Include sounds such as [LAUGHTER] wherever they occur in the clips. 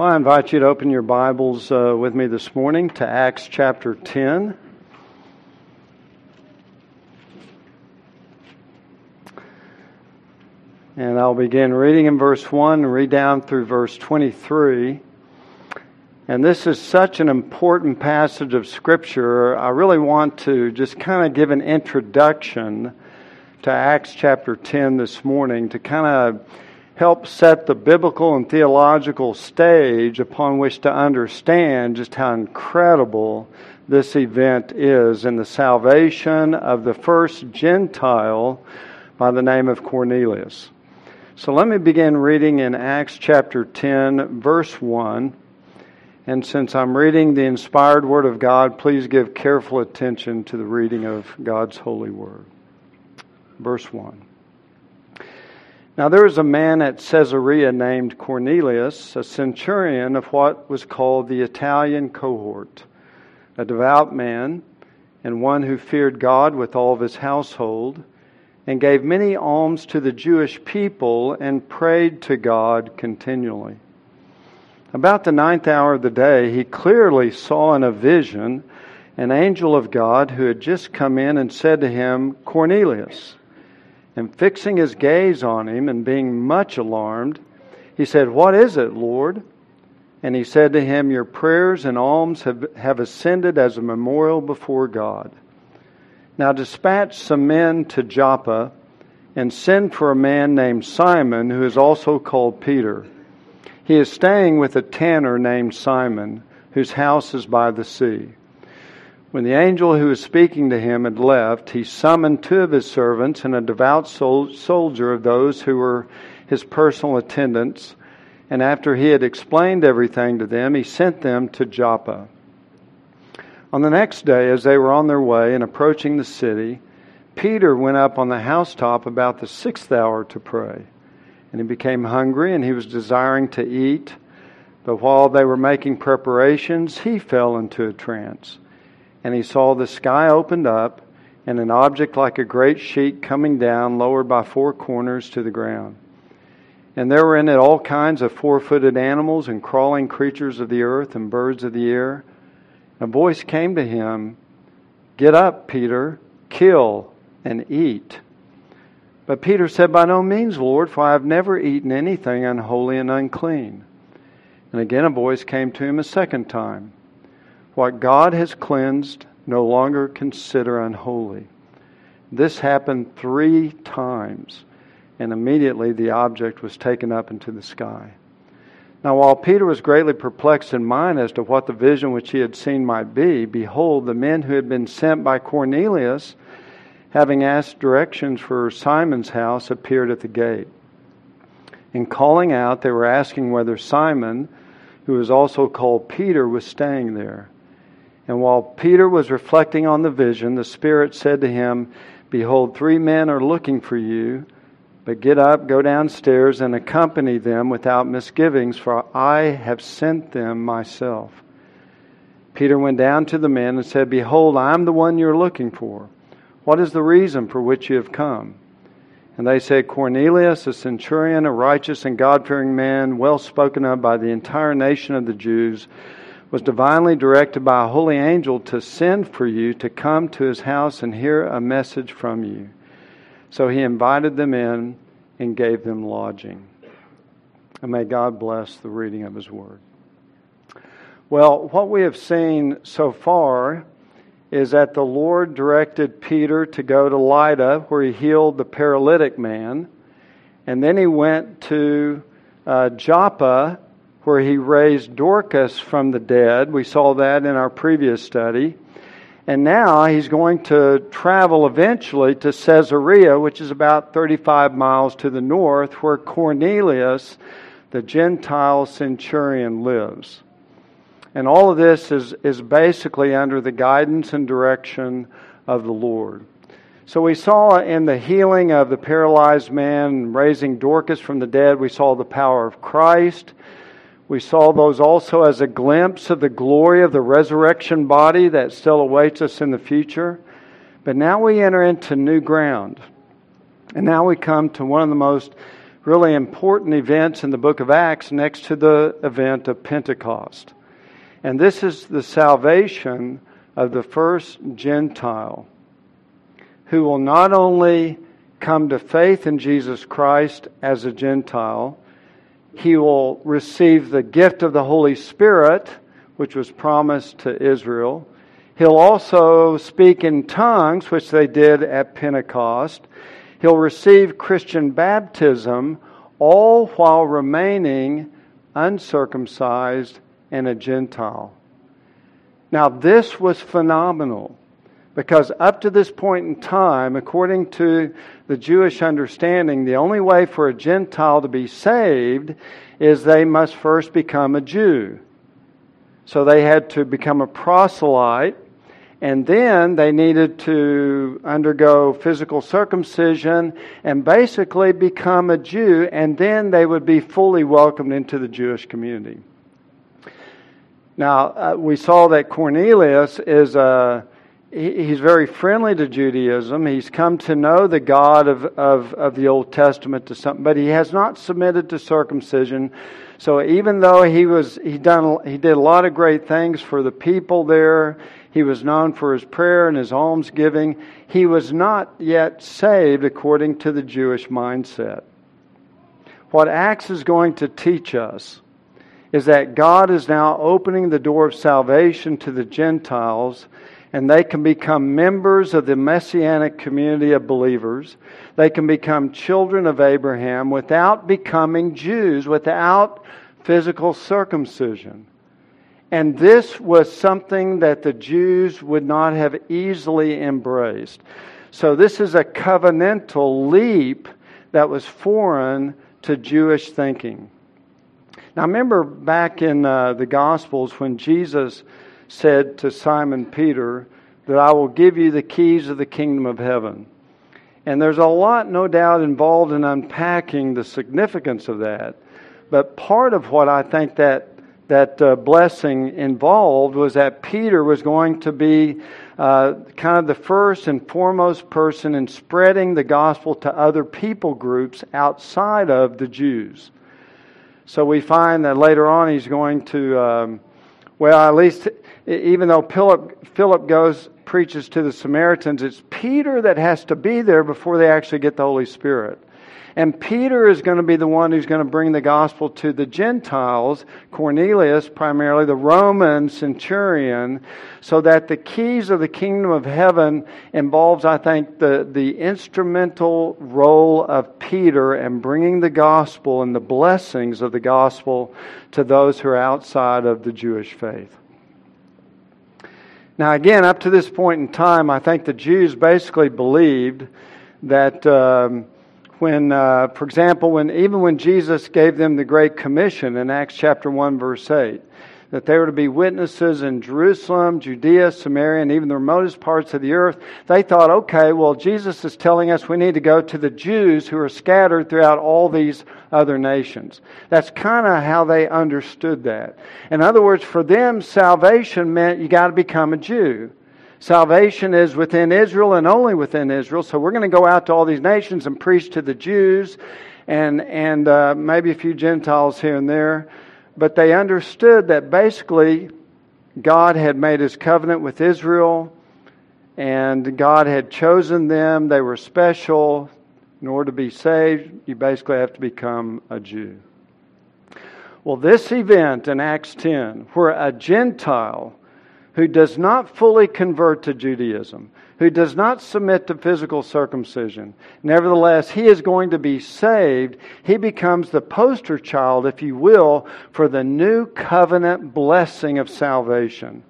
Well, I invite you to open your Bibles uh, with me this morning to Acts chapter 10. And I'll begin reading in verse 1 and read down through verse 23. And this is such an important passage of Scripture. I really want to just kind of give an introduction to Acts chapter 10 this morning to kind of help set the biblical and theological stage upon which to understand just how incredible this event is in the salvation of the first Gentile by the name of Cornelius. So let me begin reading in Acts chapter 10, verse 1. And since I'm reading the inspired Word of God, please give careful attention to the reading of God's holy Word. Verse 1. Now there was a man at Caesarea named Cornelius, a centurion of what was called the Italian cohort, a devout man, and one who feared God with all of his household, and gave many alms to the Jewish people, and prayed to God continually. About the ninth hour of the day, he clearly saw in a vision an angel of God who had just come in and said to him, Cornelius. And fixing his gaze on him and being much alarmed, he said, What is it, Lord? And he said to him, Your prayers and alms have, have ascended as a memorial before God. Now dispatch some men to Joppa and send for a man named Simon, who is also called Peter. He is staying with a tanner named Simon, whose house is by the sea. When the angel who was speaking to him had left, he summoned two of his servants and a devout sol- soldier of those who were his personal attendants. And after he had explained everything to them, he sent them to Joppa. On the next day, as they were on their way and approaching the city, Peter went up on the housetop about the sixth hour to pray. And he became hungry, and he was desiring to eat. But while they were making preparations, he fell into a trance and he saw the sky opened up and an object like a great sheet coming down, lowered by four corners to the ground. And there were in it all kinds of four footed animals and crawling creatures of the earth and birds of the air. A voice came to him Get up, Peter, kill and eat. But Peter said, By no means, Lord, for I have never eaten anything unholy and unclean. And again a voice came to him a second time. What God has cleansed, no longer consider unholy. This happened three times, and immediately the object was taken up into the sky. Now, while Peter was greatly perplexed in mind as to what the vision which he had seen might be, behold, the men who had been sent by Cornelius, having asked directions for Simon's house, appeared at the gate. In calling out, they were asking whether Simon, who was also called Peter, was staying there. And while Peter was reflecting on the vision, the Spirit said to him, Behold, three men are looking for you, but get up, go downstairs, and accompany them without misgivings, for I have sent them myself. Peter went down to the men and said, Behold, I am the one you're looking for. What is the reason for which you have come? And they said, Cornelius, a centurion, a righteous and God fearing man, well spoken of by the entire nation of the Jews, was divinely directed by a holy angel to send for you to come to his house and hear a message from you. So he invited them in and gave them lodging. And may God bless the reading of his word. Well, what we have seen so far is that the Lord directed Peter to go to Lydda, where he healed the paralytic man. And then he went to uh, Joppa where he raised Dorcas from the dead. We saw that in our previous study. And now he's going to travel eventually to Caesarea, which is about 35 miles to the north, where Cornelius, the Gentile centurion, lives. And all of this is, is basically under the guidance and direction of the Lord. So we saw in the healing of the paralyzed man, raising Dorcas from the dead, we saw the power of Christ. We saw those also as a glimpse of the glory of the resurrection body that still awaits us in the future. But now we enter into new ground. And now we come to one of the most really important events in the book of Acts next to the event of Pentecost. And this is the salvation of the first Gentile who will not only come to faith in Jesus Christ as a Gentile, he will receive the gift of the Holy Spirit, which was promised to Israel. He'll also speak in tongues, which they did at Pentecost. He'll receive Christian baptism, all while remaining uncircumcised and a Gentile. Now, this was phenomenal because up to this point in time, according to the Jewish understanding, the only way for a Gentile to be saved is they must first become a Jew. So they had to become a proselyte, and then they needed to undergo physical circumcision and basically become a Jew, and then they would be fully welcomed into the Jewish community. Now, uh, we saw that Cornelius is a he's very friendly to Judaism. He's come to know the God of, of, of the Old Testament to something, but he has not submitted to circumcision. So even though he was he done he did a lot of great things for the people there, he was known for his prayer and his almsgiving. He was not yet saved according to the Jewish mindset. What Acts is going to teach us is that God is now opening the door of salvation to the Gentiles and they can become members of the messianic community of believers. They can become children of Abraham without becoming Jews, without physical circumcision. And this was something that the Jews would not have easily embraced. So, this is a covenantal leap that was foreign to Jewish thinking. Now, remember back in uh, the Gospels when Jesus said to Simon Peter that I will give you the keys of the kingdom of heaven. And there's a lot, no doubt, involved in unpacking the significance of that. But part of what I think that that uh, blessing involved was that Peter was going to be uh, kind of the first and foremost person in spreading the gospel to other people groups outside of the Jews. So we find that later on he's going to, um, well, at least even though Philip, Philip goes, preaches to the Samaritans, it's Peter that has to be there before they actually get the Holy Spirit. And Peter is going to be the one who's going to bring the gospel to the Gentiles, Cornelius, primarily the Roman centurion, so that the keys of the kingdom of heaven involves, I think, the, the instrumental role of Peter and bringing the gospel and the blessings of the gospel to those who are outside of the Jewish faith. Now, again, up to this point in time, I think the Jews basically believed that um, when, uh, for example, when even when Jesus gave them the Great Commission in Acts chapter 1, verse 8, that they were to be witnesses in Jerusalem, Judea, Samaria, and even the remotest parts of the earth, they thought, okay, well, Jesus is telling us we need to go to the Jews who are scattered throughout all these other nations. That's kind of how they understood that. In other words, for them, salvation meant you got to become a Jew. Salvation is within Israel and only within Israel. So we're going to go out to all these nations and preach to the Jews and, and uh, maybe a few Gentiles here and there but they understood that basically God had made his covenant with Israel and God had chosen them. They were special. In order to be saved, you basically have to become a Jew. Well, this event in Acts 10, where a Gentile who does not fully convert to Judaism, who does not submit to physical circumcision. Nevertheless, he is going to be saved. He becomes the poster child, if you will, for the new covenant blessing of salvation.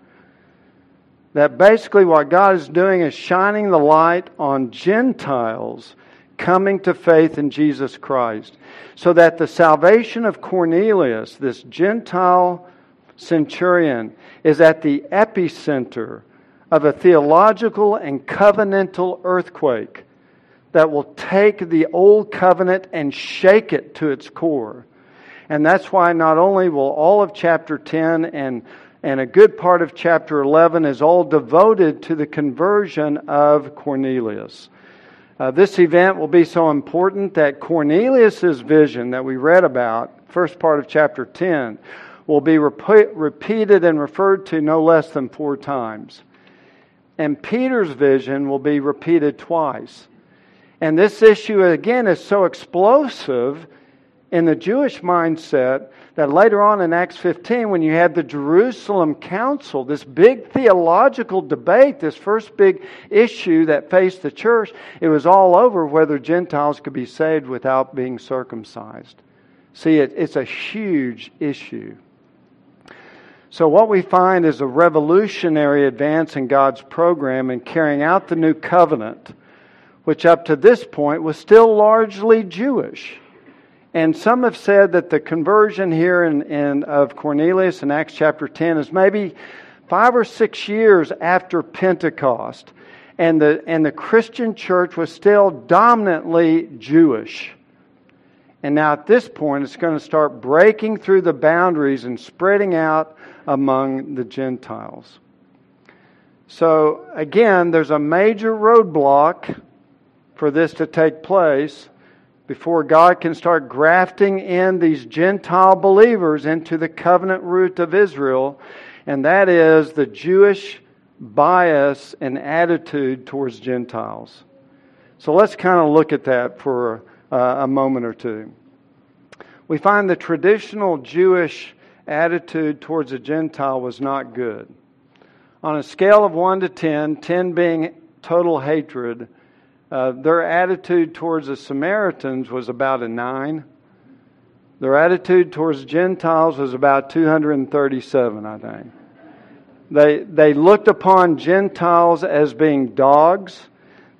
That basically what God is doing is shining the light on Gentiles coming to faith in Jesus Christ. So that the salvation of Cornelius, this Gentile centurion, is at the epicenter of a theological and covenantal earthquake that will take the old covenant and shake it to its core. And that's why not only will all of chapter 10 and, and a good part of chapter 11 is all devoted to the conversion of Cornelius. Uh, this event will be so important that Cornelius' vision that we read about, first part of chapter 10, will be rep- repeated and referred to no less than four times. And Peter's vision will be repeated twice. And this issue, again, is so explosive in the Jewish mindset that later on in Acts 15, when you had the Jerusalem Council, this big theological debate, this first big issue that faced the church, it was all over whether Gentiles could be saved without being circumcised. See, it, it's a huge issue. So, what we find is a revolutionary advance in God's program in carrying out the new covenant, which up to this point was still largely Jewish. And some have said that the conversion here in, in, of Cornelius in Acts chapter 10 is maybe five or six years after Pentecost. And the, and the Christian church was still dominantly Jewish. And now at this point, it's going to start breaking through the boundaries and spreading out among the Gentiles. So, again, there's a major roadblock for this to take place before God can start grafting in these Gentile believers into the covenant root of Israel, and that is the Jewish bias and attitude towards Gentiles. So let's kind of look at that for uh, a moment or two. We find the traditional Jewish attitude towards a Gentile was not good. On a scale of 1 to 10, 10 being total hatred, uh, their attitude towards the Samaritans was about a nine. Their attitude towards Gentiles was about 237, I think. They, they looked upon Gentiles as being dogs.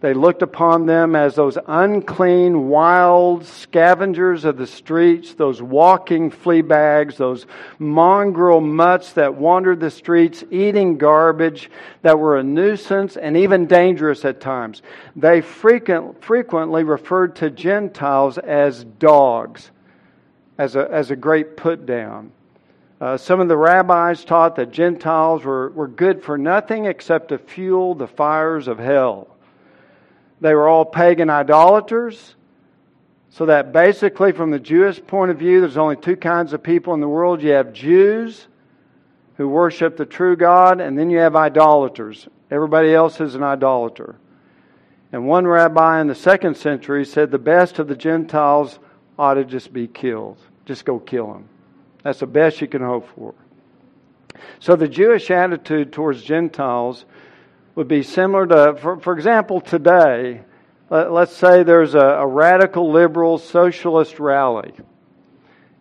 They looked upon them as those unclean, wild scavengers of the streets, those walking flea bags, those mongrel mutts that wandered the streets eating garbage that were a nuisance and even dangerous at times. They frequent, frequently referred to Gentiles as dogs, as a, as a great put down. Uh, some of the rabbis taught that Gentiles were, were good for nothing except to fuel the fires of hell. They were all pagan idolaters. So that basically, from the Jewish point of view, there's only two kinds of people in the world. You have Jews who worship the true God, and then you have idolaters. Everybody else is an idolater. And one rabbi in the second century said the best of the Gentiles ought to just be killed. Just go kill them. That's the best you can hope for. So the Jewish attitude towards Gentiles would be similar to, for, for example, today, let, us say there's a, a, radical liberal socialist rally.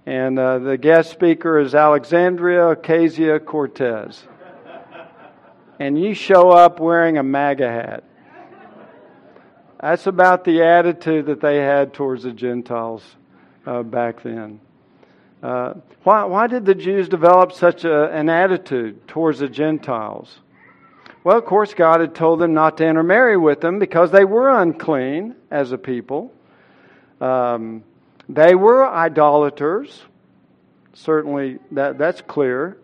And uh, the guest speaker is Alexandria Ocasio Cortez. And you show up wearing a MAGA hat. That's about the attitude that they had towards the Gentiles uh, back then. Uh, why, why did the Jews develop such a, an attitude towards the Gentiles? Well, of course, God had told them not to intermarry with them because they were unclean as a people. Um, they were idolaters. Certainly, that, that's clear.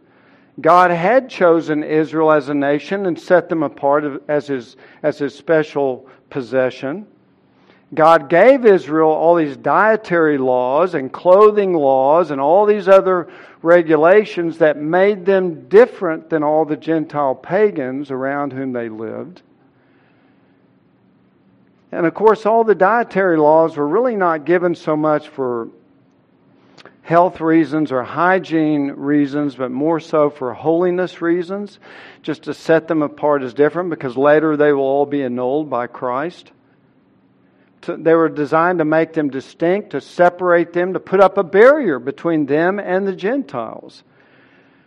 God had chosen Israel as a nation and set them apart as his, as his special possession. God gave Israel all these dietary laws and clothing laws and all these other regulations that made them different than all the Gentile pagans around whom they lived. And of course, all the dietary laws were really not given so much for health reasons or hygiene reasons, but more so for holiness reasons, just to set them apart as different because later they will all be annulled by Christ to, they were designed to make them distinct, to separate them, to put up a barrier between them and the Gentiles.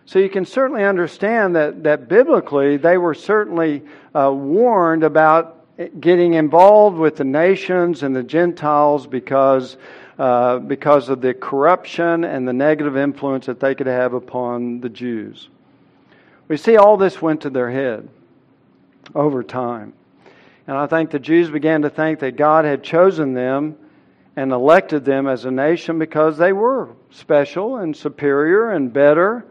So you can certainly understand that, that biblically they were certainly uh, warned about getting involved with the nations and the Gentiles because, uh, because of the corruption and the negative influence that they could have upon the Jews. We see all this went to their head over time. And I think the Jews began to think that God had chosen them and elected them as a nation because they were special and superior and better.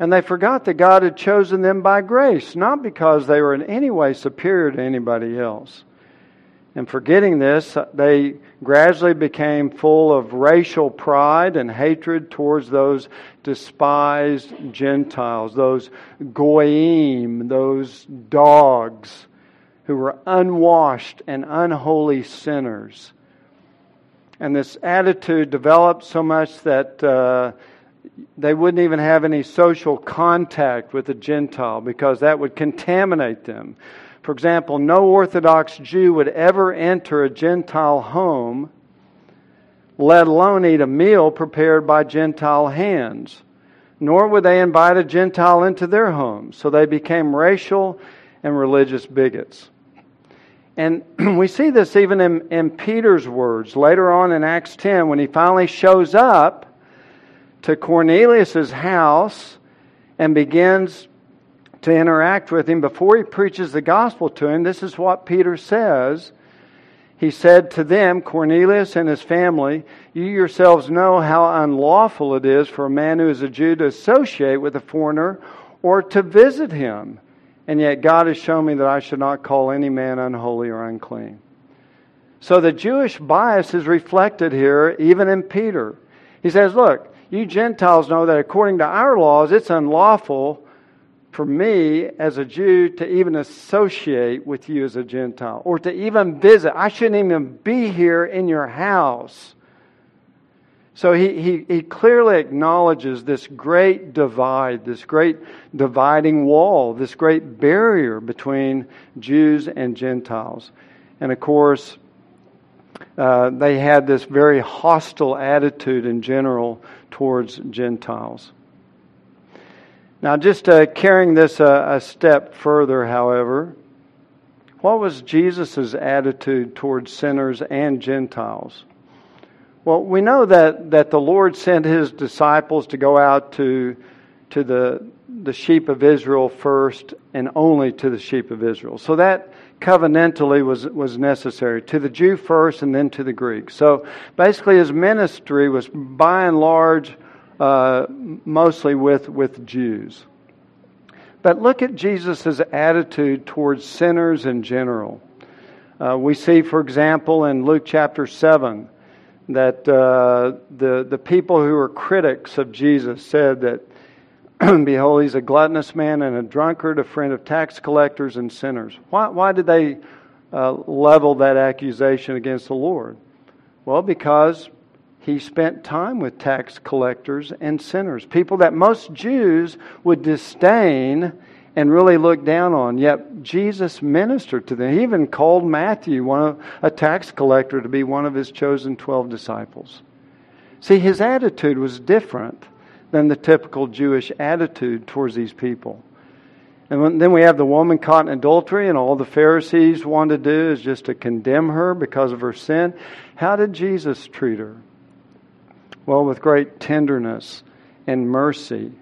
And they forgot that God had chosen them by grace, not because they were in any way superior to anybody else. And forgetting this, they gradually became full of racial pride and hatred towards those despised Gentiles, those goyim, those dogs who were unwashed and unholy sinners. And this attitude developed so much that uh, they wouldn't even have any social contact with a Gentile because that would contaminate them. For example, no Orthodox Jew would ever enter a Gentile home, let alone eat a meal prepared by Gentile hands. Nor would they invite a Gentile into their home. So they became racial and religious bigots. And [CLEARS THROAT] we see this even in, in Peter's words later on in Acts 10 when he finally shows up to Cornelius's house and begins to interact with him before he preaches the gospel to him, this is what Peter says. He said to them, Cornelius and his family, You yourselves know how unlawful it is for a man who is a Jew to associate with a foreigner or to visit him. And yet God has shown me that I should not call any man unholy or unclean. So the Jewish bias is reflected here, even in Peter. He says, Look, you Gentiles know that according to our laws, it's unlawful for me as a Jew to even associate with you as a Gentile or to even visit. I shouldn't even be here in your house. So he, he, he clearly acknowledges this great divide, this great dividing wall, this great barrier between Jews and Gentiles. And of course, uh, they had this very hostile attitude in general towards Gentiles. Now, just uh, carrying this a, a step further, however, what was Jesus' attitude towards sinners and Gentiles? Well, we know that, that the Lord sent his disciples to go out to, to the, the sheep of Israel first and only to the sheep of Israel. So that covenantally was, was necessary to the Jew first and then to the Greek. So basically, his ministry was by and large uh, mostly with, with Jews. But look at Jesus' attitude towards sinners in general. Uh, we see, for example, in Luke chapter 7, that uh, the, the people who were critics of Jesus said that, [CLEARS THROAT] Behold, he's a gluttonous man and a drunkard, a friend of tax collectors and sinners. Why, why did they uh, level that accusation against the Lord? Well, because he spent time with tax collectors and sinners, people that most Jews would disdain and really look down on. Yet Jesus ministered to them. He even called Matthew, one of, a tax collector, to be one of his chosen 12 disciples. See, his attitude was different than the typical Jewish attitude towards these people. And then we have the woman caught in adultery, and all the Pharisees want to do is just to condemn her because of her sin. How did Jesus treat her? Well, with great tenderness and mercy.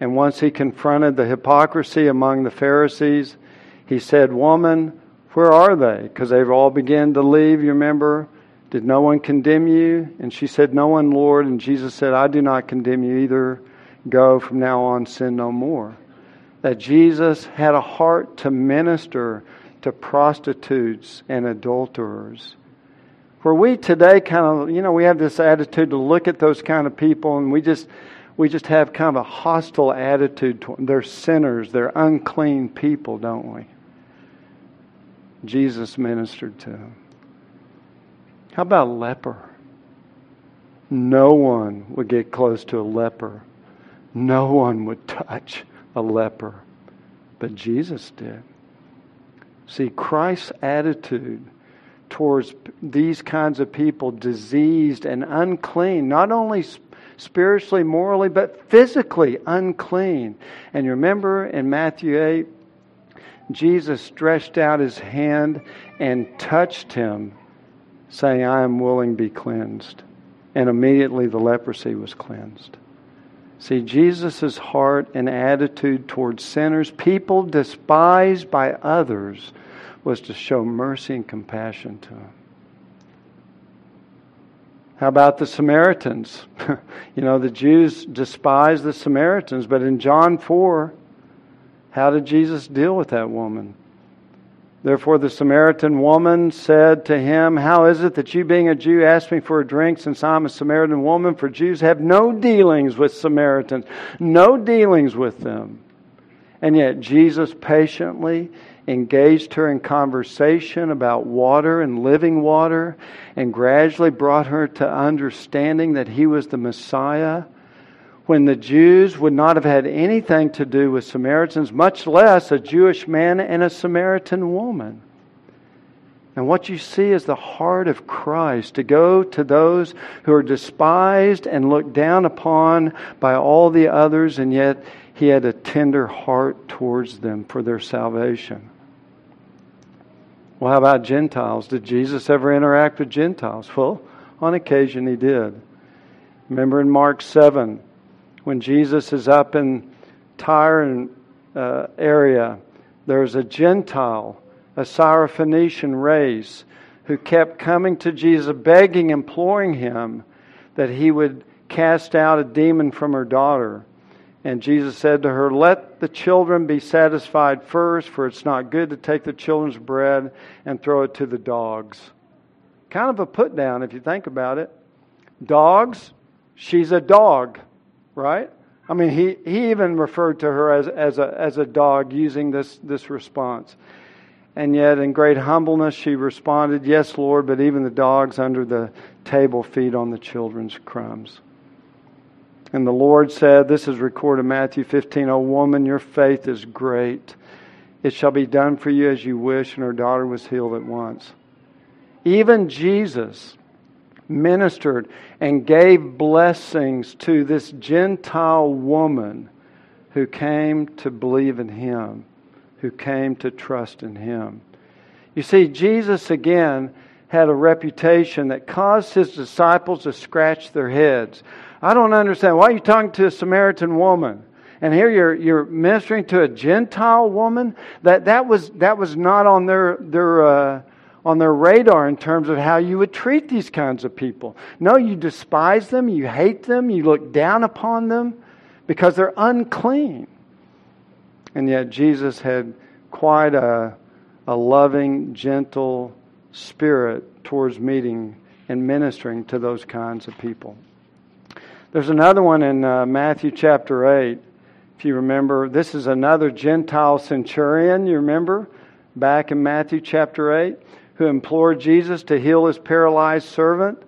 And once he confronted the hypocrisy among the Pharisees, he said, Woman, where are they? Because they've all begun to leave, you remember? Did no one condemn you? And she said, No one, Lord. And Jesus said, I do not condemn you either. Go from now on, sin no more. That Jesus had a heart to minister to prostitutes and adulterers where we today kind of, you know, we have this attitude to look at those kind of people and we just, we just have kind of a hostile attitude to them. They're sinners, they're unclean people, don't we? Jesus ministered to them. How about a leper? No one would get close to a leper. No one would touch a leper. But Jesus did. See, Christ's attitude towards these kinds of people, diseased and unclean, not only spiritually, morally, but physically unclean. And you remember in Matthew 8, Jesus stretched out his hand and touched him, saying, I am willing to be cleansed. And immediately the leprosy was cleansed. See, Jesus' heart and attitude towards sinners, people despised by others, was to show mercy and compassion to them. How about the Samaritans? [LAUGHS] you know, the Jews despised the Samaritans, but in John 4, how did Jesus deal with that woman? Therefore, the Samaritan woman said to him, How is it that you, being a Jew, ask me for a drink since I'm a Samaritan woman? For Jews have no dealings with Samaritans, no dealings with them. And yet, Jesus patiently engaged her in conversation about water and living water and gradually brought her to understanding that he was the Messiah when the Jews would not have had anything to do with Samaritans, much less a Jewish man and a Samaritan woman. And what you see is the heart of Christ to go to those who are despised and looked down upon by all the others, and yet he had a tender heart towards them for their salvation. Well, how about Gentiles? Did Jesus ever interact with Gentiles? Well, on occasion he did. Remember in Mark 7, when Jesus is up in Tyre and uh, area, there's a Gentile, a Syrophoenician race, who kept coming to Jesus, begging, imploring him that he would cast out a demon from her daughter. And Jesus said to her, Let the children be satisfied first, for it's not good to take the children's bread and throw it to the dogs. Kind of a put down if you think about it. Dogs, she's a dog right? I mean, he, he even referred to her as, as, a, as a dog using this, this response. And yet, in great humbleness, she responded, Yes, Lord, but even the dogs under the table feed on the children's crumbs. And the Lord said, This is recorded in Matthew 15, O woman, your faith is great. It shall be done for you as you wish. And her daughter was healed at once. Even Jesus, ministered and gave blessings to this Gentile woman who came to believe in him, who came to trust in him. You see, Jesus again had a reputation that caused his disciples to scratch their heads. I don't understand. Why are you talking to a Samaritan woman? And here you're, you're ministering to a Gentile woman? That, that, was, that was not on their, their, uh, on their radar in terms of how you would treat these kinds of people. No, you despise them, you hate them, you look down upon them because they're unclean. And yet, Jesus had quite a, a loving, gentle spirit towards meeting and ministering to those kinds of people. There's another one in uh, Matthew chapter 8. If you remember, this is another Gentile centurion, you remember, back in Matthew chapter 8 who implored Jesus to heal his paralyzed servant.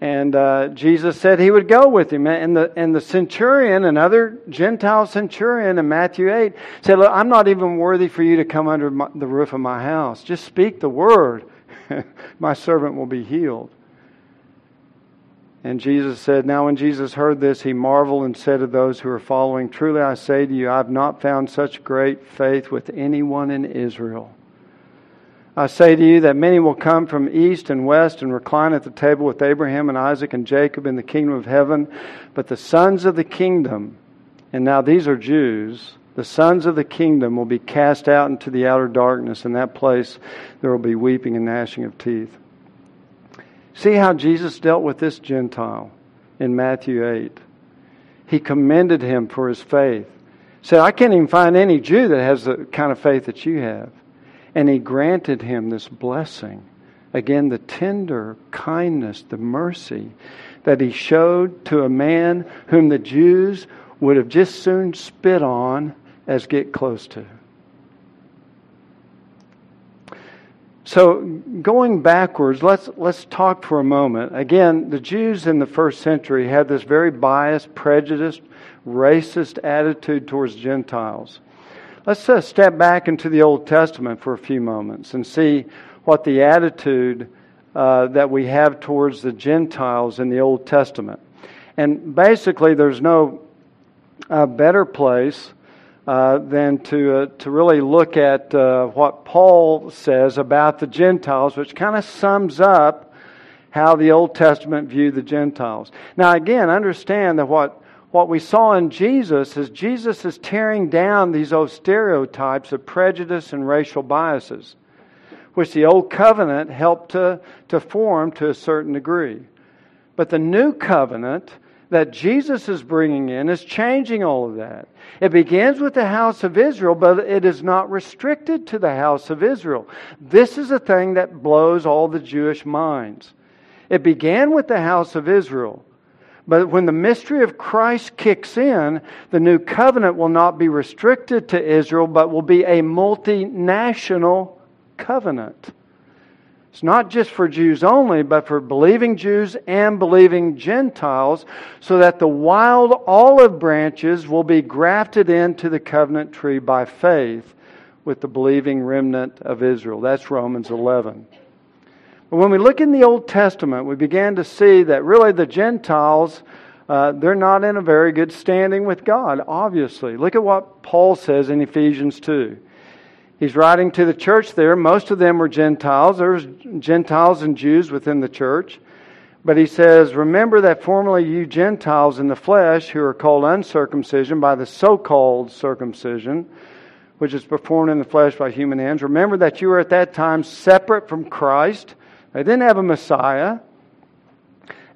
And uh, Jesus said he would go with him. And the, and the centurion, another Gentile centurion in Matthew 8, said, Look, I'm not even worthy for you to come under my, the roof of my house. Just speak the word. [LAUGHS] my servant will be healed. And Jesus said, Now when Jesus heard this, he marveled and said to those who were following, Truly I say to you, I have not found such great faith with anyone in Israel. I say to you that many will come from east and west and recline at the table with Abraham and Isaac and Jacob in the kingdom of heaven. But the sons of the kingdom, and now these are Jews, the sons of the kingdom will be cast out into the outer darkness. In that place there will be weeping and gnashing of teeth. See how Jesus dealt with this Gentile in Matthew 8. He commended him for his faith. Said, I can't even find any Jew that has the kind of faith that you have. And he granted him this blessing. Again, the tender kindness, the mercy that he showed to a man whom the Jews would have just soon spit on as get close to. So, going backwards, let's, let's talk for a moment. Again, the Jews in the first century had this very biased, prejudiced, racist attitude towards Gentiles. Let's step back into the Old Testament for a few moments and see what the attitude uh, that we have towards the Gentiles in the Old Testament. And basically, there's no uh, better place uh, than to, uh, to really look at uh, what Paul says about the Gentiles, which kind of sums up how the Old Testament viewed the Gentiles. Now, again, understand that what what we saw in Jesus is Jesus is tearing down these old stereotypes of prejudice and racial biases, which the old covenant helped to, to form to a certain degree. But the new covenant that Jesus is bringing in is changing all of that. It begins with the house of Israel, but it is not restricted to the house of Israel. This is a thing that blows all the Jewish minds. It began with the house of Israel. But when the mystery of Christ kicks in, the new covenant will not be restricted to Israel, but will be a multinational covenant. It's not just for Jews only, but for believing Jews and believing Gentiles, so that the wild olive branches will be grafted into the covenant tree by faith with the believing remnant of Israel. That's Romans 11. But when we look in the Old Testament, we began to see that really the Gentiles, uh, they're not in a very good standing with God, obviously. Look at what Paul says in Ephesians 2. He's writing to the church there. Most of them were Gentiles. There was Gentiles and Jews within the church. But he says, Remember that formerly you Gentiles in the flesh, who are called uncircumcision by the so called circumcision, which is performed in the flesh by human hands, remember that you were at that time separate from Christ. They didn't have a Messiah.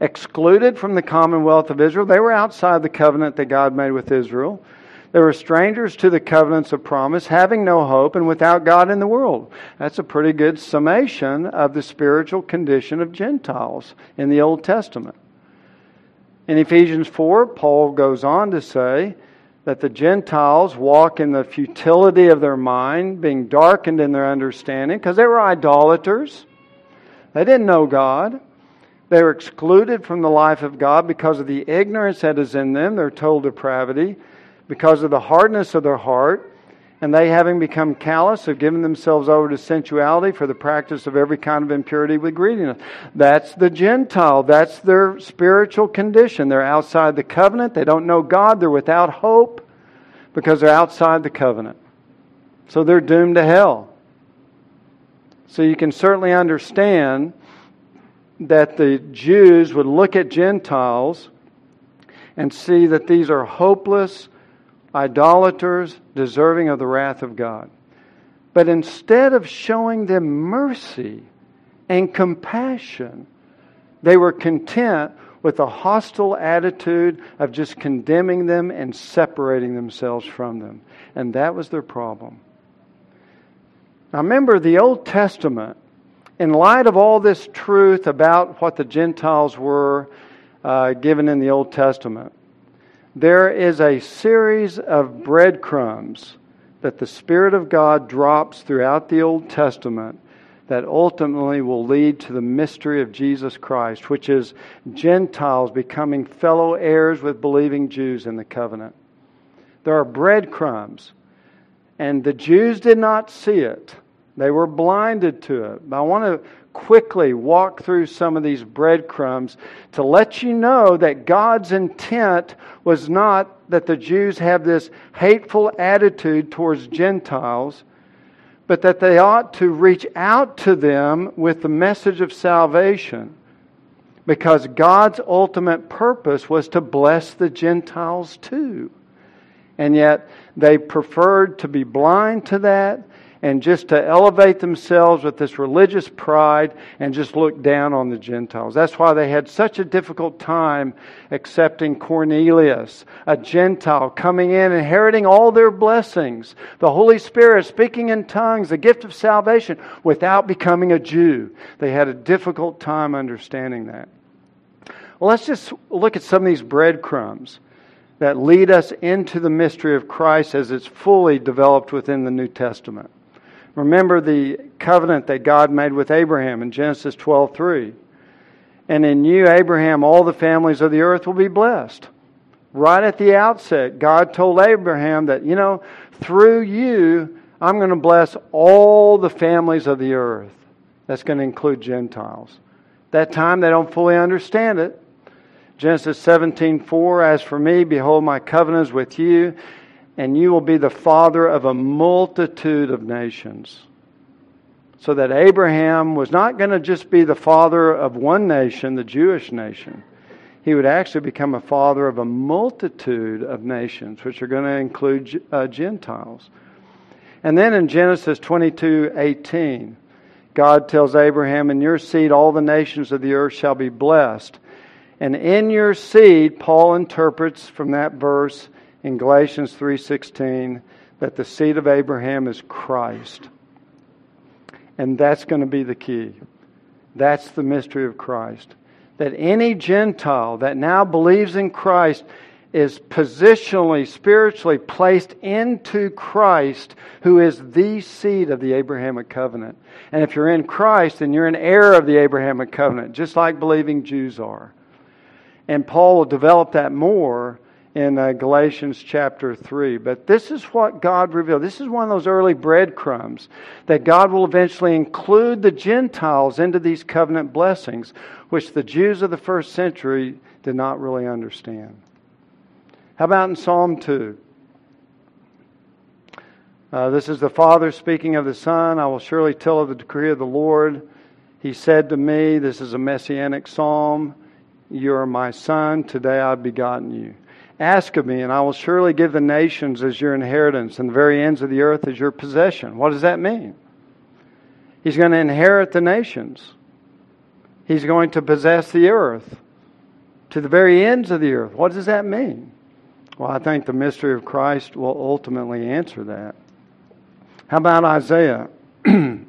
Excluded from the commonwealth of Israel. They were outside the covenant that God made with Israel. They were strangers to the covenants of promise, having no hope, and without God in the world. That's a pretty good summation of the spiritual condition of Gentiles in the Old Testament. In Ephesians 4, Paul goes on to say that the Gentiles walk in the futility of their mind, being darkened in their understanding, because they were idolaters. They didn't know God. They were excluded from the life of God because of the ignorance that is in them, their total depravity because of the hardness of their heart, and they, having become callous, have given themselves over to sensuality for the practice of every kind of impurity with greediness. That's the Gentile. That's their spiritual condition. They're outside the covenant. They don't know God. They're without hope because they're outside the covenant. So they're doomed to hell. So you can certainly understand that the Jews would look at Gentiles and see that these are hopeless, idolaters, deserving of the wrath of God. But instead of showing them mercy and compassion, they were content with a hostile attitude of just condemning them and separating themselves from them. And that was their problem. Now remember, the Old Testament, in light of all this truth about what the Gentiles were uh, given in the Old Testament, there is a series of breadcrumbs that the Spirit of God drops throughout the Old Testament that ultimately will lead to the mystery of Jesus Christ, which is Gentiles becoming fellow heirs with believing Jews in the covenant. There are breadcrumbs, and the Jews did not see it. They were blinded to it. I want to quickly walk through some of these breadcrumbs to let you know that God's intent was not that the Jews have this hateful attitude towards Gentiles, but that they ought to reach out to them with the message of salvation. Because God's ultimate purpose was to bless the Gentiles too. And yet they preferred to be blind to that and just to elevate themselves with this religious pride and just look down on the Gentiles. That's why they had such a difficult time accepting Cornelius, a Gentile, coming in, inheriting all their blessings, the Holy Spirit, speaking in tongues, the gift of salvation, without becoming a Jew. They had a difficult time understanding that. Well, let's just look at some of these breadcrumbs that lead us into the mystery of Christ as it's fully developed within the New Testament. Remember the covenant that God made with Abraham in Genesis 12:3. And in you Abraham all the families of the earth will be blessed. Right at the outset, God told Abraham that, you know, through you I'm going to bless all the families of the earth. That's going to include Gentiles. That time they don't fully understand it. Genesis 17:4 As for me behold my covenant is with you and you will be the father of a multitude of nations. So that Abraham was not going to just be the father of one nation, the Jewish nation. He would actually become a father of a multitude of nations, which are going to include uh, Gentiles. And then in Genesis 22 18, God tells Abraham, In your seed all the nations of the earth shall be blessed. And in your seed, Paul interprets from that verse in Galatians 3:16 that the seed of Abraham is Christ. And that's going to be the key. That's the mystery of Christ. That any Gentile that now believes in Christ is positionally, spiritually placed into Christ, who is the seed of the Abrahamic covenant. And if you're in Christ, then you're an heir of the Abrahamic covenant, just like believing Jews are. And Paul will develop that more in uh, Galatians chapter 3. But this is what God revealed. This is one of those early breadcrumbs that God will eventually include the Gentiles into these covenant blessings, which the Jews of the first century did not really understand. How about in Psalm 2? Uh, this is the Father speaking of the Son. I will surely tell of the decree of the Lord. He said to me, This is a messianic psalm. You are my Son. Today I've begotten you. Ask of me, and I will surely give the nations as your inheritance, and the very ends of the earth as your possession. What does that mean? He's going to inherit the nations. He's going to possess the earth to the very ends of the earth. What does that mean? Well, I think the mystery of Christ will ultimately answer that. How about Isaiah? [CLEARS THROAT] now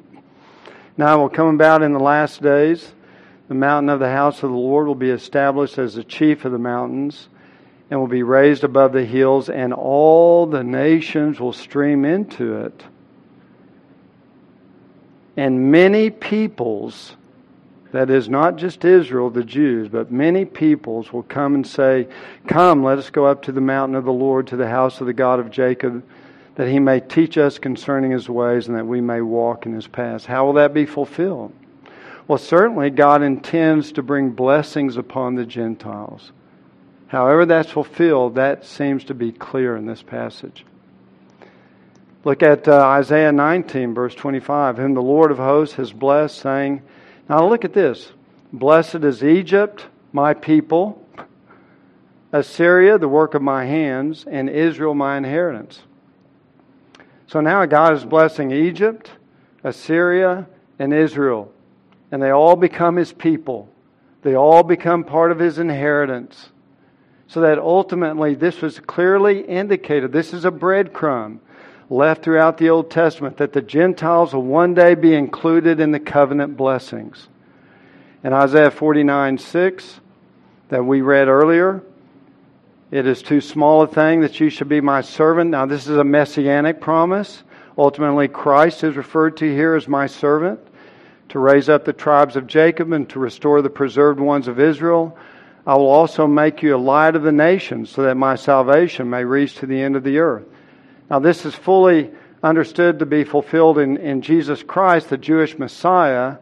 it will come about in the last days. The mountain of the house of the Lord will be established as the chief of the mountains and will be raised above the hills, and all the nations will stream into it. And many peoples, that is not just Israel, the Jews, but many peoples will come and say, Come, let us go up to the mountain of the Lord, to the house of the God of Jacob, that he may teach us concerning his ways and that we may walk in his paths. How will that be fulfilled? Well, certainly God intends to bring blessings upon the Gentiles. However, that's fulfilled, that seems to be clear in this passage. Look at uh, Isaiah 19, verse 25. Whom the Lord of hosts has blessed, saying, Now look at this. Blessed is Egypt, my people, Assyria, the work of my hands, and Israel, my inheritance. So now God is blessing Egypt, Assyria, and Israel. And they all become his people. They all become part of his inheritance. So that ultimately this was clearly indicated. This is a breadcrumb left throughout the Old Testament that the Gentiles will one day be included in the covenant blessings. In Isaiah 49 6, that we read earlier, it is too small a thing that you should be my servant. Now, this is a messianic promise. Ultimately, Christ is referred to here as my servant to raise up the tribes of Jacob and to restore the preserved ones of Israel. I will also make you a light of the nations, so that my salvation may reach to the end of the earth. Now, this is fully understood to be fulfilled in, in Jesus Christ, the Jewish Messiah,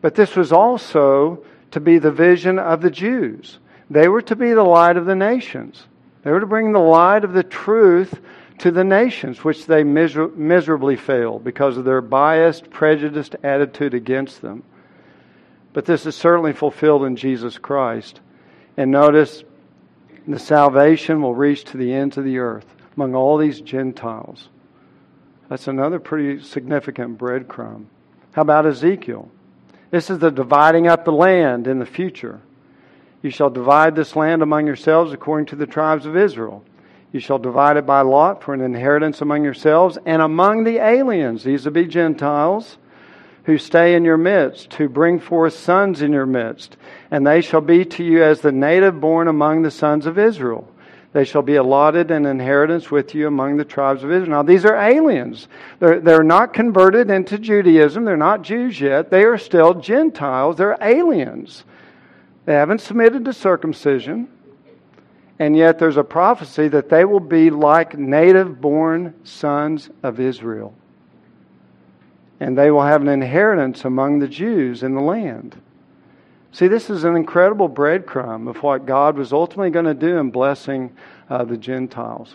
but this was also to be the vision of the Jews. They were to be the light of the nations. They were to bring the light of the truth to the nations, which they miser- miserably failed because of their biased, prejudiced attitude against them. But this is certainly fulfilled in Jesus Christ. And notice the salvation will reach to the ends of the earth among all these Gentiles. That's another pretty significant breadcrumb. How about Ezekiel? This is the dividing up the land in the future. You shall divide this land among yourselves according to the tribes of Israel. You shall divide it by lot for an inheritance among yourselves and among the aliens. These will be Gentiles who stay in your midst, who bring forth sons in your midst, and they shall be to you as the native born among the sons of Israel. They shall be allotted an inheritance with you among the tribes of Israel. Now, these are aliens. They're, they're not converted into Judaism. They're not Jews yet. They are still Gentiles. They're aliens. They haven't submitted to circumcision. And yet, there's a prophecy that they will be like native born sons of Israel and they will have an inheritance among the Jews in the land. See, this is an incredible breadcrumb of what God was ultimately going to do in blessing uh, the Gentiles.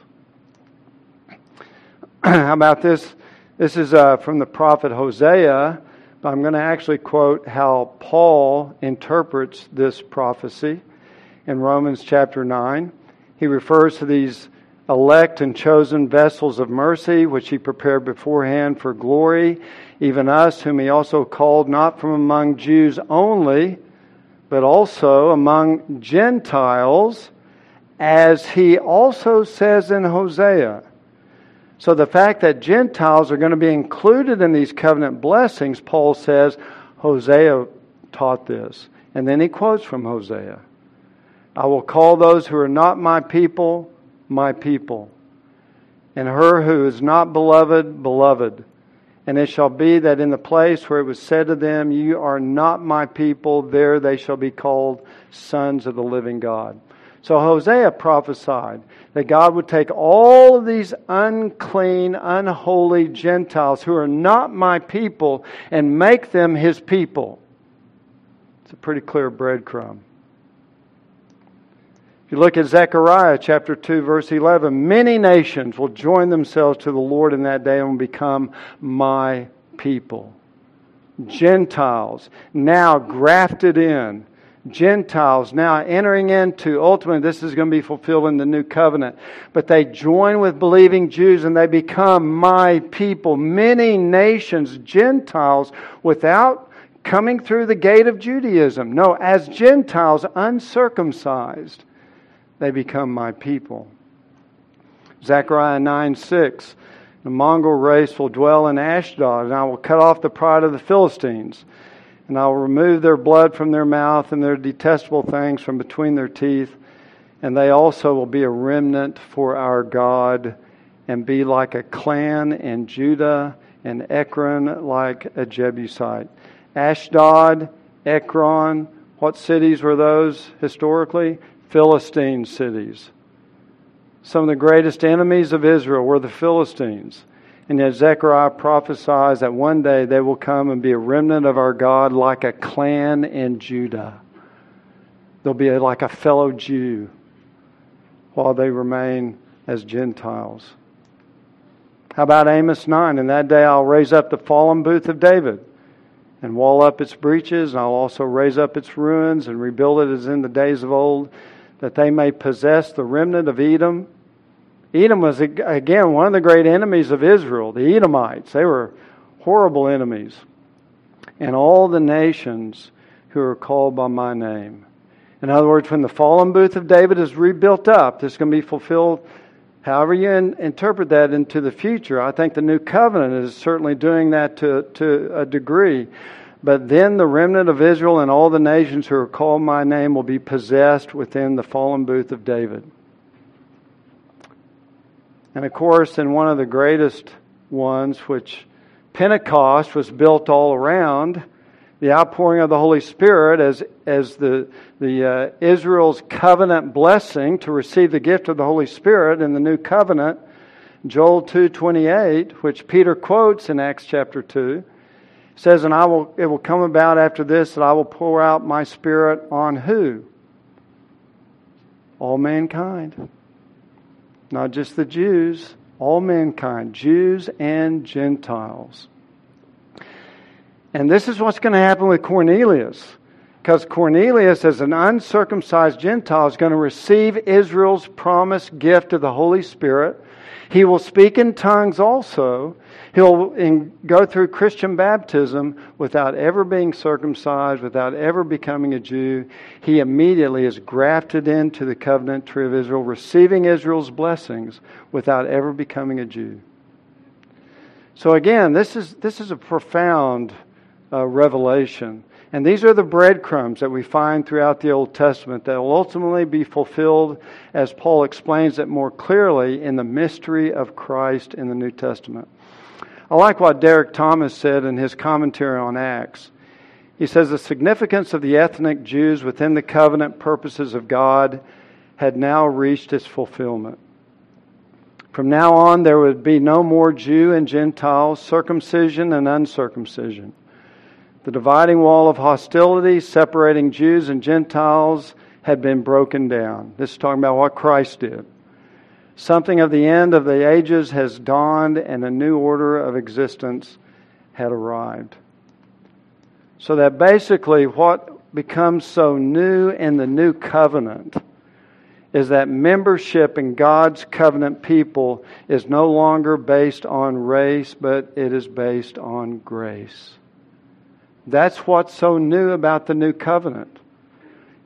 [CLEARS THROAT] How about this? This is uh, from the prophet Hosea, but I'm going to actually quote how Paul interprets this prophecy in Romans chapter 9. He refers to these elect and chosen vessels of mercy, which he prepared beforehand for glory, even us, whom he also called not from among Jews only, but also among Gentiles, as he also says in Hosea. So the fact that Gentiles are going to be included in these covenant blessings, Paul says, Hosea taught this. And then he quotes from Hosea I will call those who are not my people, my people, and her who is not beloved, beloved. And it shall be that in the place where it was said to them, You are not my people, there they shall be called sons of the living God. So Hosea prophesied that God would take all of these unclean, unholy Gentiles who are not my people and make them his people. It's a pretty clear breadcrumb. You look at Zechariah chapter 2, verse 11, many nations will join themselves to the Lord in that day and will become my people. Gentiles now grafted in Gentiles now entering into, ultimately, this is going to be fulfilled in the new covenant. But they join with believing Jews and they become my people. Many nations, Gentiles, without coming through the gate of Judaism. No, as Gentiles, uncircumcised, they become my people. Zechariah 9 6. The mongrel race will dwell in Ashdod, and I will cut off the pride of the Philistines and I will remove their blood from their mouth and their detestable things from between their teeth, and they also will be a remnant for our God and be like a clan in Judah and Ekron like a Jebusite. Ashdod, Ekron, what cities were those historically? Philistine cities. Some of the greatest enemies of Israel were the Philistines. And yet Zechariah prophesies that one day they will come and be a remnant of our God like a clan in Judah. They'll be like a fellow Jew while they remain as Gentiles. How about Amos 9? In that day I'll raise up the fallen booth of David and wall up its breaches, and I'll also raise up its ruins and rebuild it as in the days of old, that they may possess the remnant of Edom Edom was, again, one of the great enemies of Israel, the Edomites. They were horrible enemies. And all the nations who are called by my name. In other words, when the fallen booth of David is rebuilt up, this is going to be fulfilled however you in, interpret that into the future. I think the new covenant is certainly doing that to, to a degree. But then the remnant of Israel and all the nations who are called my name will be possessed within the fallen booth of David. And of course, in one of the greatest ones, which Pentecost was built all around, the outpouring of the Holy Spirit as, as the, the uh, Israel's covenant blessing to receive the gift of the Holy Spirit in the new covenant, Joel 2.28, which Peter quotes in Acts chapter 2, says, And I will, it will come about after this that I will pour out my Spirit on who? All mankind not just the Jews, all mankind, Jews and Gentiles. And this is what's going to happen with Cornelius. Because Cornelius, as an uncircumcised Gentile, is going to receive Israel's promised gift of the Holy Spirit. He will speak in tongues also, He'll go through Christian baptism without ever being circumcised, without ever becoming a Jew. He immediately is grafted into the covenant tree of Israel, receiving Israel's blessings without ever becoming a Jew. So again, this is, this is a profound uh, revelation. And these are the breadcrumbs that we find throughout the Old Testament that will ultimately be fulfilled as Paul explains it more clearly in the mystery of Christ in the New Testament. I like what Derek Thomas said in his commentary on Acts. He says the significance of the ethnic Jews within the covenant purposes of God had now reached its fulfillment. From now on, there would be no more Jew and Gentile, circumcision and uncircumcision. The dividing wall of hostility separating Jews and Gentiles had been broken down. This is talking about what Christ did. Something of the end of the ages has dawned and a new order of existence had arrived. So that basically what becomes so new in the new covenant is that membership in God's covenant people is no longer based on race, but it is based on grace. That's what's so new about the new covenant.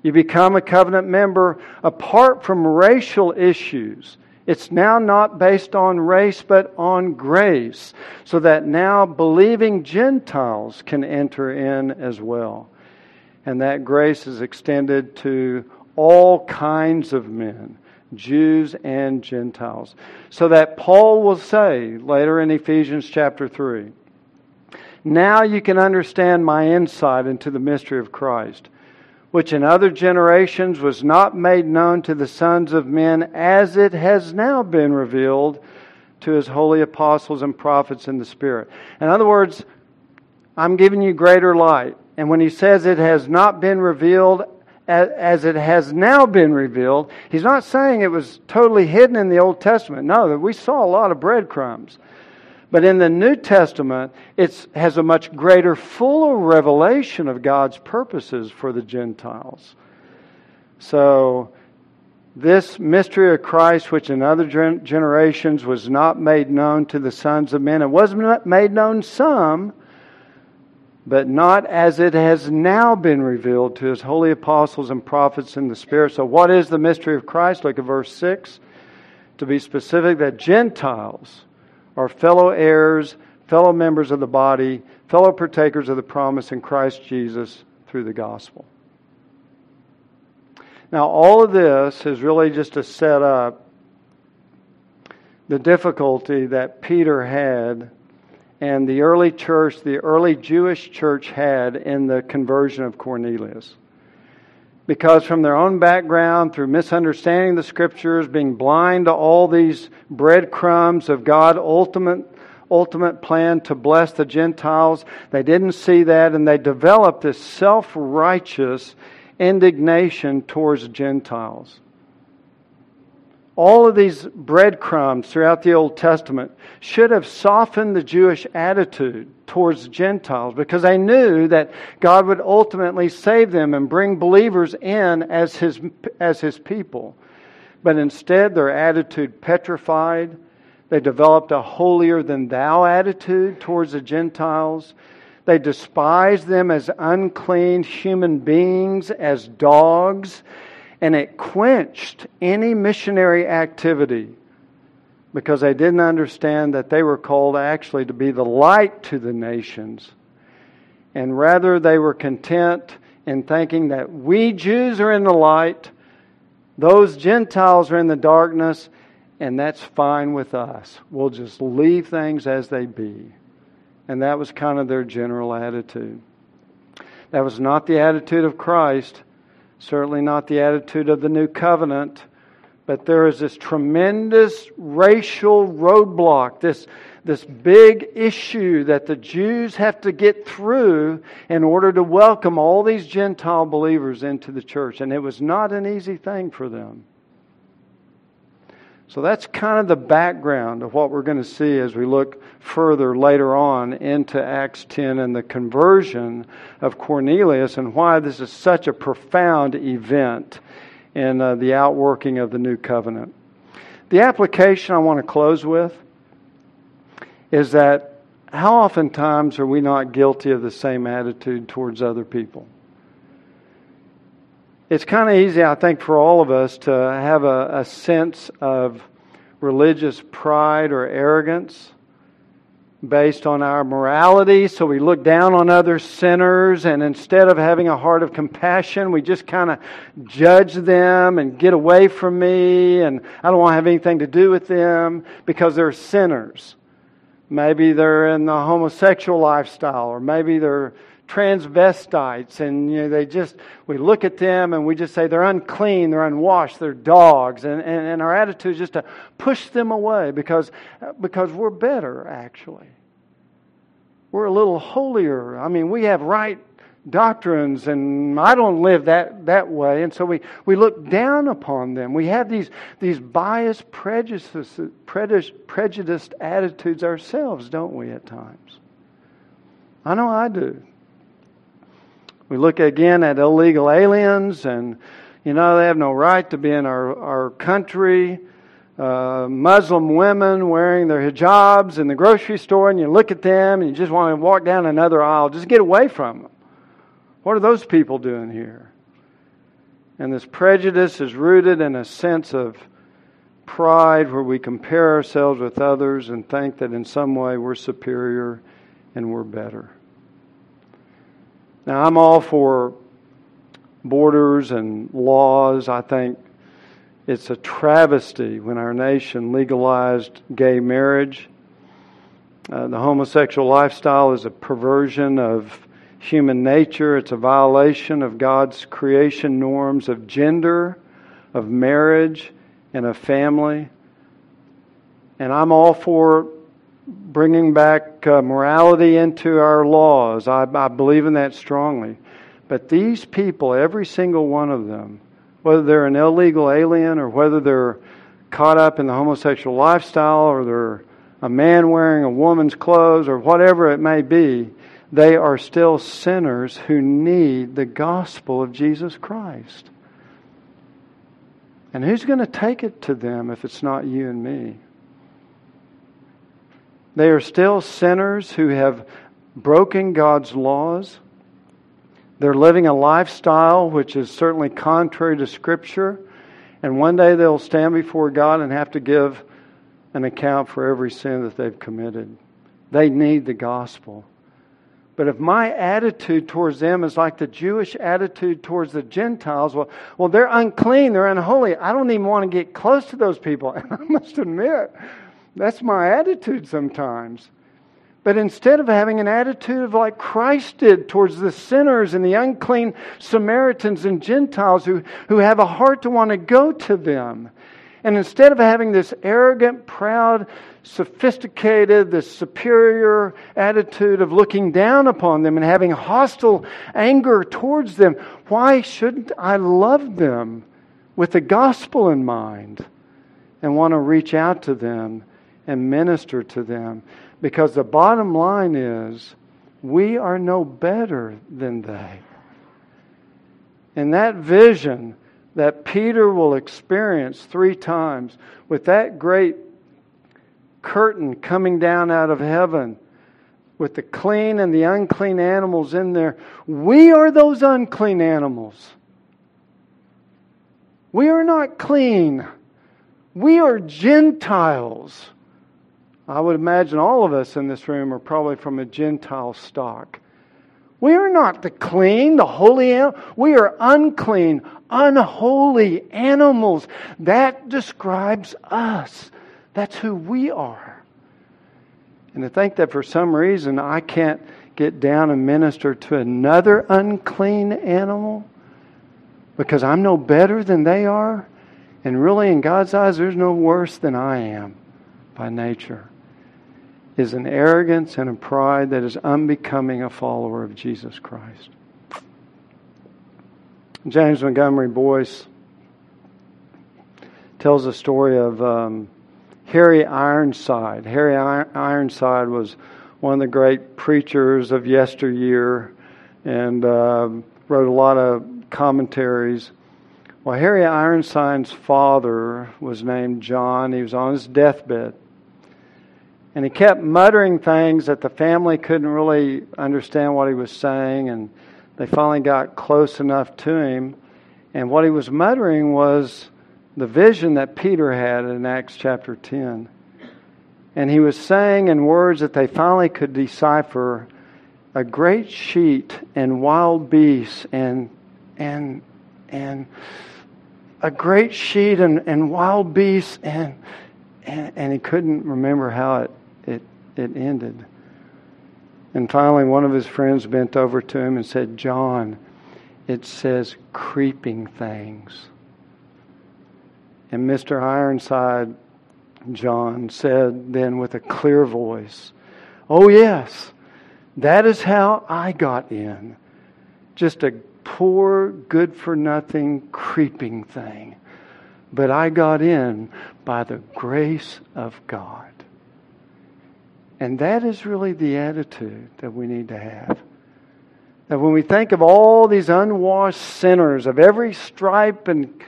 You become a covenant member apart from racial issues. It's now not based on race, but on grace, so that now believing Gentiles can enter in as well. And that grace is extended to all kinds of men, Jews and Gentiles. So that Paul will say later in Ephesians chapter 3 Now you can understand my insight into the mystery of Christ which in other generations was not made known to the sons of men, as it has now been revealed to his holy apostles and prophets in the Spirit. In other words, I'm giving you greater light. And when he says it has not been revealed as it has now been revealed, he's not saying it was totally hidden in the Old Testament. No, we saw a lot of breadcrumbs. But in the New Testament, it has a much greater, fuller revelation of God's purposes for the Gentiles. So, this mystery of Christ, which in other generations was not made known to the sons of men, it was not made known some, but not as it has now been revealed to his holy apostles and prophets in the Spirit. So, what is the mystery of Christ? Look at verse 6. To be specific, that Gentiles are fellow heirs, fellow members of the body, fellow partakers of the promise in Christ Jesus through the gospel. Now, all of this is really just to set up the difficulty that Peter had and the early church, the early Jewish church had in the conversion of Cornelius because from their own background, through misunderstanding the scriptures, being blind to all these breadcrumbs of God's ultimate, ultimate plan to bless the Gentiles, they didn't see that and they developed this self righteous indignation towards Gentiles. All of these breadcrumbs throughout the Old Testament should have softened the Jewish attitude towards Gentiles because they knew that God would ultimately save them and bring believers in as his, as his people. But instead, their attitude petrified. They developed a holier than thou attitude towards the Gentiles. They despised them as unclean human beings, as dogs and it quenched any missionary activity because they didn't understand that they were called actually to be the light to the nations. And rather, they were content in thinking that we Jews are in the light, those Gentiles are in the darkness, and that's fine with us. We'll just leave things as they be. And that was kind of their general attitude. That was not the attitude of Christ. Certainly not the attitude of the new covenant, but there is this tremendous racial roadblock, this, this big issue that the Jews have to get through in order to welcome all these Gentile believers into the church. And it was not an easy thing for them. So that's kind of the background of what we're going to see as we look further later on into Acts 10 and the conversion of Cornelius and why this is such a profound event in uh, the outworking of the new covenant. The application I want to close with is that how oftentimes are we not guilty of the same attitude towards other people? it's kind of easy, I think, for all of us to have a, a sense of religious pride or arrogance based on our morality. So we look down on other sinners, and instead of having a heart of compassion, we just kind of judge them and get away from me, and I don't want to have anything to do with them because they're sinners. Maybe they're in the homosexual lifestyle, or maybe they're transvestites and you know they just we look at them and we just say they're unclean they're unwashed they're dogs and, and, and our attitude is just to push them away because because we're better actually we're a little holier. I mean we have right doctrines and i don't live that that way. And so we we look down upon them. We have these these biased prejudices prejudiced attitudes ourselves don't we at times? I know i do. We look again at illegal aliens, and you know, they have no right to be in our, our country. Uh, Muslim women wearing their hijabs in the grocery store, and you look at them and you just want to walk down another aisle. Just get away from them. What are those people doing here? And this prejudice is rooted in a sense of pride where we compare ourselves with others and think that in some way we're superior and we're better. Now, I'm all for borders and laws. I think it's a travesty when our nation legalized gay marriage. Uh, the homosexual lifestyle is a perversion of human nature. It's a violation of God's creation norms of gender, of marriage, and of family. And I'm all for bringing back uh, morality into our laws. I, I believe in that strongly. But these people, every single one of them, whether they're an illegal alien or whether they're caught up in the homosexual lifestyle or they're a man wearing a woman's clothes or whatever it may be, they are still sinners who need the gospel of Jesus Christ. And who's going to take it to them if it's not you and me? They are still sinners who have broken God's laws. They're living a lifestyle which is certainly contrary to Scripture. And one day they'll stand before God and have to give an account for every sin that they've committed. They need the gospel. But if my attitude towards them is like the Jewish attitude towards the Gentiles, well, well, they're unclean, they're unholy. I don't even want to get close to those people. [LAUGHS] And I must admit, that's my attitude sometimes. But instead of having an attitude of like Christ did towards the sinners and the unclean Samaritans and Gentiles who, who have a heart to want to go to them, and instead of having this arrogant, proud, sophisticated, this superior attitude of looking down upon them and having hostile anger towards them, why shouldn't I love them with the gospel in mind and want to reach out to them and minister to them? Because the bottom line is, we are no better than they. And that vision that Peter will experience three times with that great curtain coming down out of heaven with the clean and the unclean animals in there. We are those unclean animals. We are not clean. We are Gentiles. I would imagine all of us in this room are probably from a Gentile stock. We are not the clean, the holy, we are unclean, unholy animals. That describes us. That's who we are. And to think that for some reason I can't get down and minister to another unclean animal because I'm no better than they are, and really in God's eyes, there's no worse than I am by nature, is an arrogance and a pride that is unbecoming a follower of Jesus Christ. James Montgomery Boice tells a story of um, Harry Ironside. Harry Ironside was one of the great preachers of yesteryear and uh, wrote a lot of commentaries. Well, Harry Ironside's father was named John. He was on his deathbed. And he kept muttering things that the family couldn't really understand what he was saying. And they finally got close enough to him. And what he was muttering was the vision that Peter had in Acts chapter 10. And he was saying in words that they finally could decipher a great sheet and wild beasts and and and a great sheet and, and wild beasts and, and and he couldn't remember how it, it ended. And finally one of his friends bent over to him and said, John, it says creeping things. And Mr. Ironside, John, said then with a clear voice, Oh, yes, that is how I got in. Just a poor, good for nothing, creeping thing. But I got in by the grace of God. And that is really the attitude that we need to have. That when we think of all these unwashed sinners of every stripe and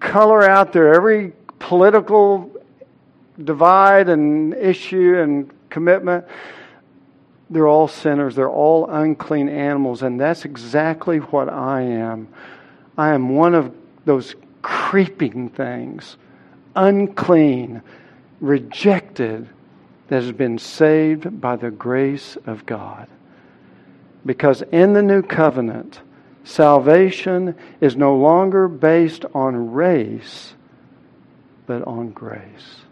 color out there, every political divide and issue and commitment, they're all sinners. They're all unclean animals. And that's exactly what I am. I am one of those creeping things, unclean, rejected, that has been saved by the grace of God. Because in the new covenant, salvation is no longer based on race, but on grace.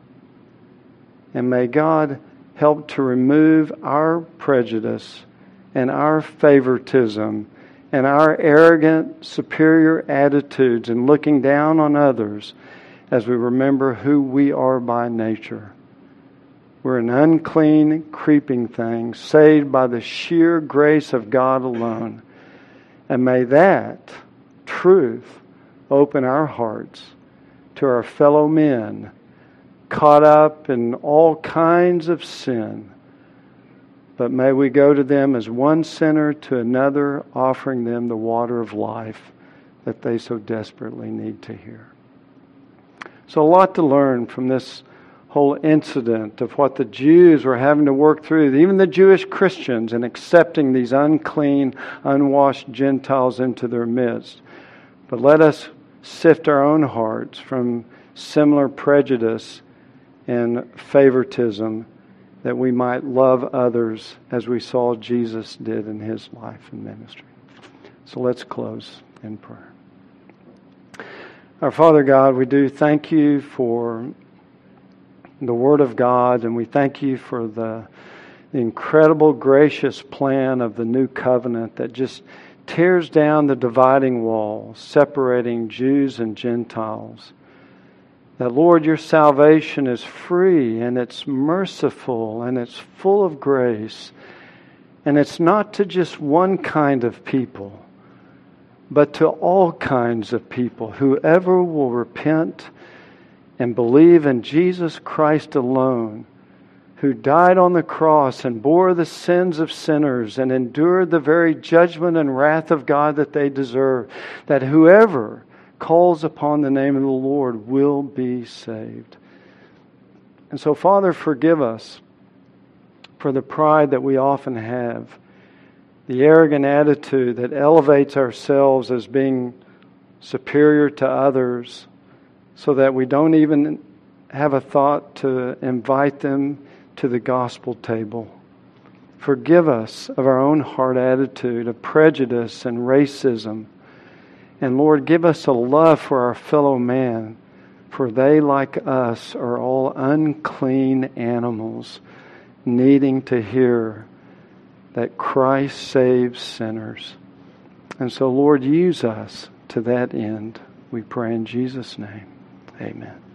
And may God help to remove our prejudice and our favoritism and our arrogant, superior attitudes and looking down on others as we remember who we are by nature. We're an unclean, creeping thing, saved by the sheer grace of God alone. And may that truth open our hearts to our fellow men caught up in all kinds of sin. But may we go to them as one sinner to another, offering them the water of life that they so desperately need to hear. So, a lot to learn from this whole incident of what the Jews were having to work through, even the Jewish Christians, in accepting these unclean, unwashed Gentiles into their midst. But let us sift our own hearts from similar prejudice and favoritism that we might love others as we saw Jesus did in his life and ministry. So let's close in prayer. Our Father God, we do thank you for the Word of God, and we thank you for the, incredible, gracious plan of the new covenant that just tears down the dividing wall, separating Jews and Gentiles. That, Lord, your salvation is free and it's merciful and it's full of grace. And it's not to just one kind of people but to all kinds of people. Whoever will repent and believe in Jesus Christ alone, who died on the cross and bore the sins of sinners and endured the very judgment and wrath of God that they deserve, that whoever calls upon the name of the Lord will be saved. And so, Father, forgive us for the pride that we often have the arrogant attitude that elevates ourselves as being superior to others so that we don't even have a thought to invite them to the gospel table. Forgive us of our own hard attitude of prejudice and racism. And Lord, give us a love for our fellow man, for they, like us, are all unclean animals needing to hear that Christ saves sinners. And so, Lord, use us to that end. We pray in Jesus' name. Amen.